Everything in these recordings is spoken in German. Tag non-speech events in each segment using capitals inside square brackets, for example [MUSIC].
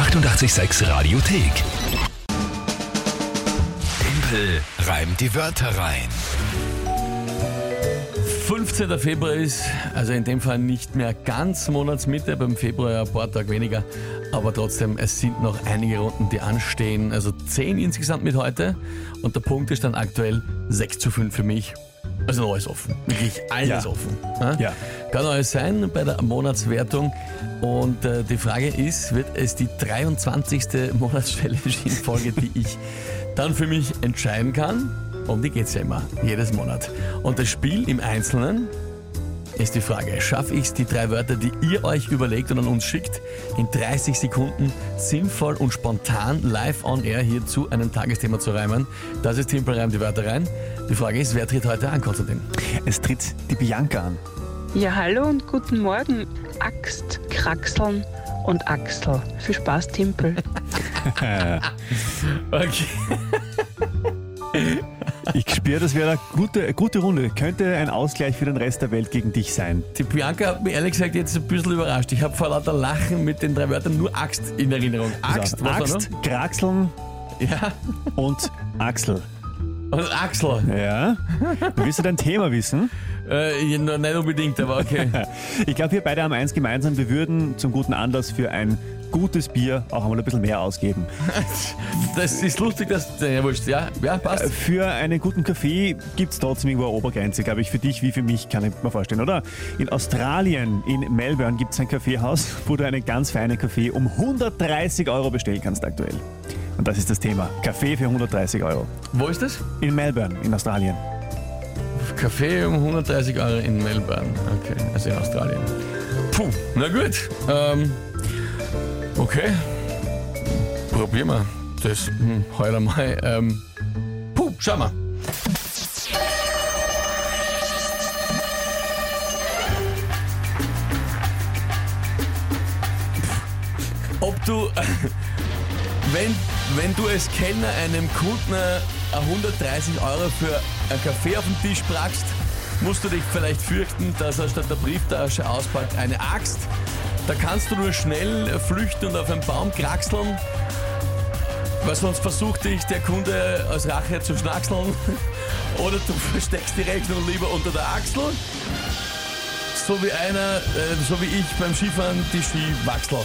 886 Radiothek. Tempel reimt die Wörter rein. 15. Februar ist, also in dem Fall nicht mehr ganz Monatsmitte, beim Februar ja ein paar Tage weniger, aber trotzdem, es sind noch einige Runden, die anstehen. Also 10 insgesamt mit heute und der Punkt ist dann aktuell 6 zu 5 für mich. Also alles offen, wirklich alles Ja. offen. Ja? Ja. Kann alles sein bei der Monatswertung und äh, die Frage ist, wird es die 23. Monatschallenge [LAUGHS] in Folge, die ich dann für mich entscheiden kann? Um die geht's ja immer, jedes Monat. Und das Spiel im Einzelnen ist die Frage, schaffe ich es, die drei Wörter, die ihr euch überlegt und an uns schickt, in 30 Sekunden sinnvoll und spontan live on air hier zu einem Tagesthema zu reimen? Das ist Timpel reimt die Wörter rein. Die Frage ist, wer tritt heute an, Konstantin? Es tritt die Bianca an. Ja, hallo und guten Morgen. Axt, Kraxeln und Axel. Viel Spaß, Timpel. [LAUGHS] [LAUGHS] Okay. [LAUGHS] Ich spüre, das wäre eine gute, eine gute Runde. Könnte ein Ausgleich für den Rest der Welt gegen dich sein. Die Bianca hat mich ehrlich gesagt jetzt ein bisschen überrascht. Ich habe vor lauter Lachen mit den drei Wörtern nur Axt in Erinnerung. Axt, So, was Axt, Kraxeln? Ja, und Axel. und Axel. Ja? Du willst du dein Thema wissen? Äh, nicht unbedingt, aber okay. [LAUGHS] Ich glaube, wir beide haben eins gemeinsam. Wir würden zum guten Anlass für ein gutes Bier auch einmal ein bisschen mehr ausgeben. [LAUGHS] Das ist lustig, dass. Ja, wurscht. Ja, ja, passt. Für einen guten Kaffee gibt es trotzdem irgendwo eine Obergrenze, glaube ich. Für dich wie für mich, kann ich mir vorstellen, oder? In Australien, in Melbourne, gibt es ein Kaffeehaus, [LAUGHS] wo du einen ganz feinen Kaffee um 130 Euro bestellen kannst aktuell. Und das ist das Thema. Kaffee für 130 Euro. Wo ist das? In Melbourne, in Australien. Kaffee um 130 Euro in Melbourne. Okay, also in Australien. Puh, na gut. Ähm, okay. Probieren wir das hm, heute mal. Ähm, puh, schau mal. Ob du, [LAUGHS] wenn, wenn du als Kellner einem äh, 130 Euro für einen Kaffee auf den Tisch brackst, musst du dich vielleicht fürchten, dass er statt der Brieftasche auspackt eine Axt. Da kannst du nur schnell flüchten und auf einen Baum kraxeln, weil sonst versucht dich der Kunde als Rache zu schnackseln. [LAUGHS] Oder du versteckst die Rechnung lieber unter der Achsel. So wie einer, äh, so wie ich beim Skifahren die Skiwachsel.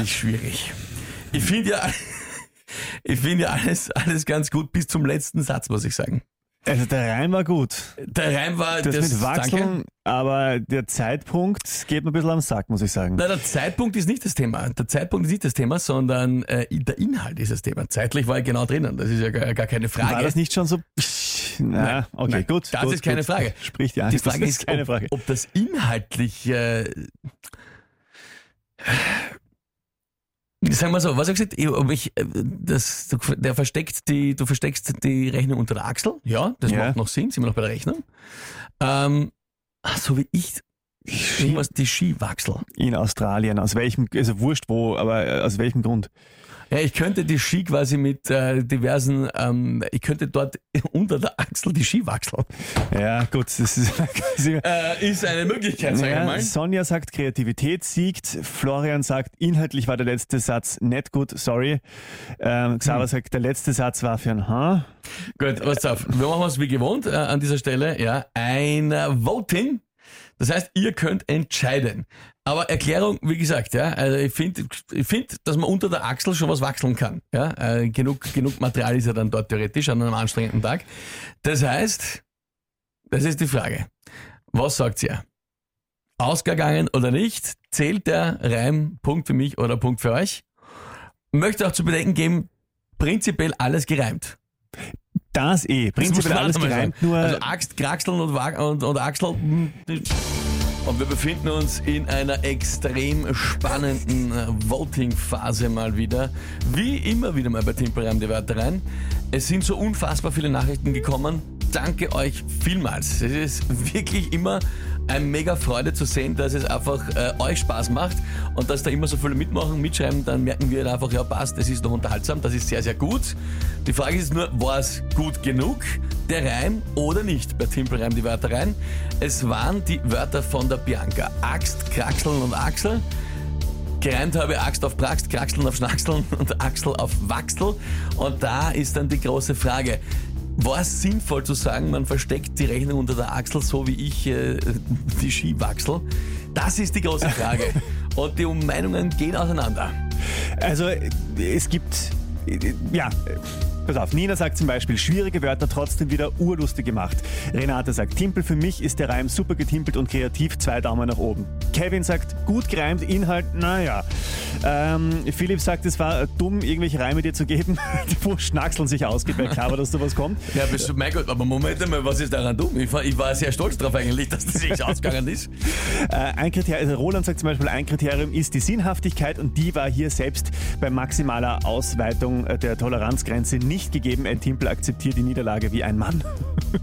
Inhaltlich schwierig. Ich finde ja, [LAUGHS] ich finde ja alles, alles ganz gut bis zum letzten Satz, muss ich sagen. Also der Reim war gut. Der Reim war Das, mit danke. Wachseln, aber der Zeitpunkt geht mir ein bisschen am Sack, muss ich sagen. Nein, der Zeitpunkt ist nicht das Thema. Der Zeitpunkt ist nicht das Thema, sondern äh, der Inhalt ist das Thema. Zeitlich war ich genau drinnen. Das ist ja gar, gar keine Frage. War das nicht schon so? Na, Nein, okay, nein, gut. Das gut, ist keine gut. Frage. Sprich die Die Frage das ist, keine ob, Frage. ob das inhaltlich, äh, sagen wir so, was hab ich gesagt, ob ich, äh, das, du, der versteckt die, du versteckst die Rechnung unter der Achsel, ja, das Ja. macht noch Sinn, sind wir noch bei der Rechnung. Ähm, ach, so wie ich, irgendwas, die Skiwachsel. In Australien, aus welchem, also wurscht wo, aber äh, aus welchem Grund? Ja, ich könnte die Ski quasi mit äh, diversen, ähm, ich könnte dort [LAUGHS] unter der Achsel die Ski wachseln. Ja, gut, das ist. [LAUGHS] Äh, ist eine Möglichkeit, sag ich ja, mal. Sonja sagt, Kreativität siegt. Florian sagt, inhaltlich war der letzte Satz nicht gut, sorry. Ähm, Xaver Hm. sagt, der letzte Satz war für ein H. Gut, pass auf. Wir machen es wie gewohnt äh, an dieser Stelle. Ja, ein Voting. Das heißt, ihr könnt entscheiden. Aber Erklärung, wie gesagt, ja, also ich finde, ich find, dass man unter der Achsel schon was wachseln kann. Ja, äh, genug, genug Material ist ja dann dort theoretisch an einem anstrengenden Tag. Das heißt, das ist die Frage. Was sagt ihr? Ausgegangen oder nicht? Zählt der Reim Punkt für mich oder Punkt für euch? Möchte auch zu bedenken geben, prinzipiell alles gereimt. Das eh. Prinzipiell alles gereimt, nur. Also Axt, Kraxeln und, und, und Axel. hm, Und wir befinden uns in einer extrem spannenden äh, Voting-Phase mal wieder. Wie immer wieder mal bei Timpelreim die Wörter rein. Es sind so unfassbar viele Nachrichten gekommen. danke euch vielmals. Es ist wirklich immer eine mega Freude zu sehen, dass es einfach äh, euch Spaß macht und dass da immer so viele mitmachen, mitschreiben, dann merken wir einfach, ja passt, das ist noch unterhaltsam, das ist sehr, sehr gut. Die Frage ist nur, war es gut genug, der Reim oder nicht? Bei Timpelreim die Wörter rein. Es waren die Wörter von der Bianca. Axt, Kraxeln und Axel. Gereimt habe Axt auf Praxt, Kraxeln auf Schnackseln [LAUGHS] und Axel auf Wachsel. Und da ist dann die große Frage. War es sinnvoll zu sagen, man versteckt die Rechnung unter der Achsel, so wie ich äh, die Skiwachsel? Das ist die große Frage. [LAUGHS] Und die Meinungen gehen auseinander. Also es gibt, ja, Pass auf, Nina sagt zum Beispiel, schwierige Wörter trotzdem wieder urlustig gemacht. Renate sagt, Timpel für mich ist der Reim super getimpelt und kreativ, zwei Daumen nach oben. Kevin sagt, gut gereimt, Inhalt, naja. Ähm, Philipp sagt, es war dumm, irgendwelche Reime dir zu geben, [LAUGHS] wo Schnackseln sich ausgeht bei Cover, dass sowas kommt. Ja, bist du, mein Gott, aber Moment einmal, was ist daran dumm? Ich war, ich war sehr stolz darauf eigentlich, dass das sich ausgegangen ist. Äh, ein Kriterium, also Roland sagt zum Beispiel, ein Kriterium ist die Sinnhaftigkeit und die war hier selbst bei maximaler Ausweitung der Toleranzgrenze nicht gegeben. Ein Timpel akzeptiert die Niederlage wie ein Mann.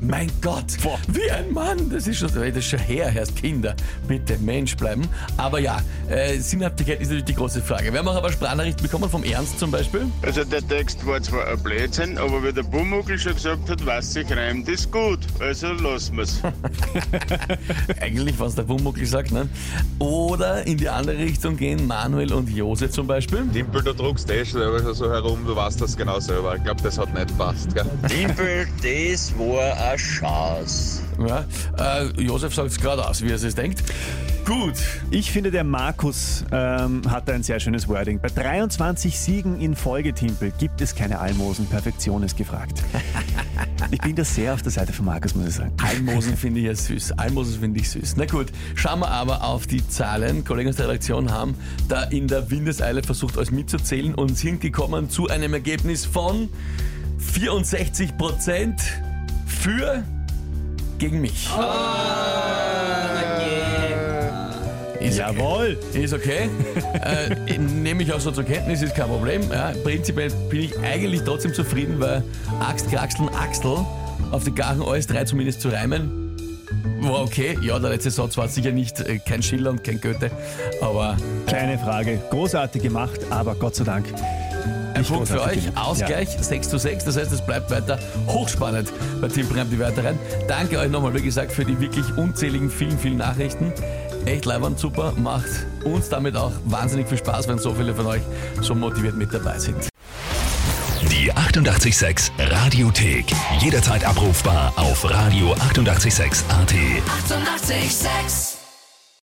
Mein Gott, Boah. wie ein Mann, das ist schon, das ist schon her, erst Kinder, bitte Mensch bleiben. Aber ja, äh, Sinnhaftigkeit ist natürlich die große Frage. Wir haben auch aber Sprachnachrichten bekommen vom Ernst zum Beispiel. Also der Text war zwar ein Blödsinn, aber wie der Bumuckel schon gesagt hat, was sich reimt, ist gut. Also lassen wir's. [LAUGHS] Eigentlich, was der Wummuckel sagt, ne? Oder in die andere Richtung gehen, Manuel und Jose zum Beispiel. Timpel, du druckst eh selber schon so herum, du weißt das genau selber. Ich glaube, das hat nicht passt. Gell? Timpel, das war eine Chance. Ja, äh, Josef sagt es gerade aus, wie er es denkt. Gut, Ich finde, der Markus ähm, hat ein sehr schönes Wording. Bei 23 Siegen in Folge, Timpel, gibt es keine Almosen. Perfektion ist gefragt. [LAUGHS] Ich bin da sehr auf der Seite von Markus, muss ich sagen. Almosen finde ich ja süß. Almosen finde ich süß. Na gut, schauen wir aber auf die Zahlen. Kollegen aus der Redaktion haben da in der Windeseile versucht, alles mitzuzählen und sind gekommen zu einem Ergebnis von 64 Prozent für gegen mich. Ist okay. Jawohl! Ist okay. [LAUGHS] äh, Nehme ich auch so zur Kenntnis, ist kein Problem. Ja, prinzipiell bin ich eigentlich trotzdem zufrieden, weil Axt, Kraxeln, Axel auf die Gachen alles drei zumindest zu reimen. War okay. Ja, der letzte Satz war sicher nicht äh, kein Schiller und kein Goethe, aber Kleine Frage. Großartig gemacht, aber Gott sei Dank. Ein nicht Punkt für euch. gemacht. Ausgleich 6 zu 6. Das heißt, es bleibt weiter hochspannend bei Team Brem die Wörter rein. Danke euch nochmal, wie gesagt, für die wirklich unzähligen vielen, vielen Nachrichten. Echt leibend super. Macht uns damit auch wahnsinnig viel Spaß, wenn so viele von euch so motiviert mit dabei sind. Die 886 Radiothek. Jederzeit abrufbar auf radio886.at. 886! 886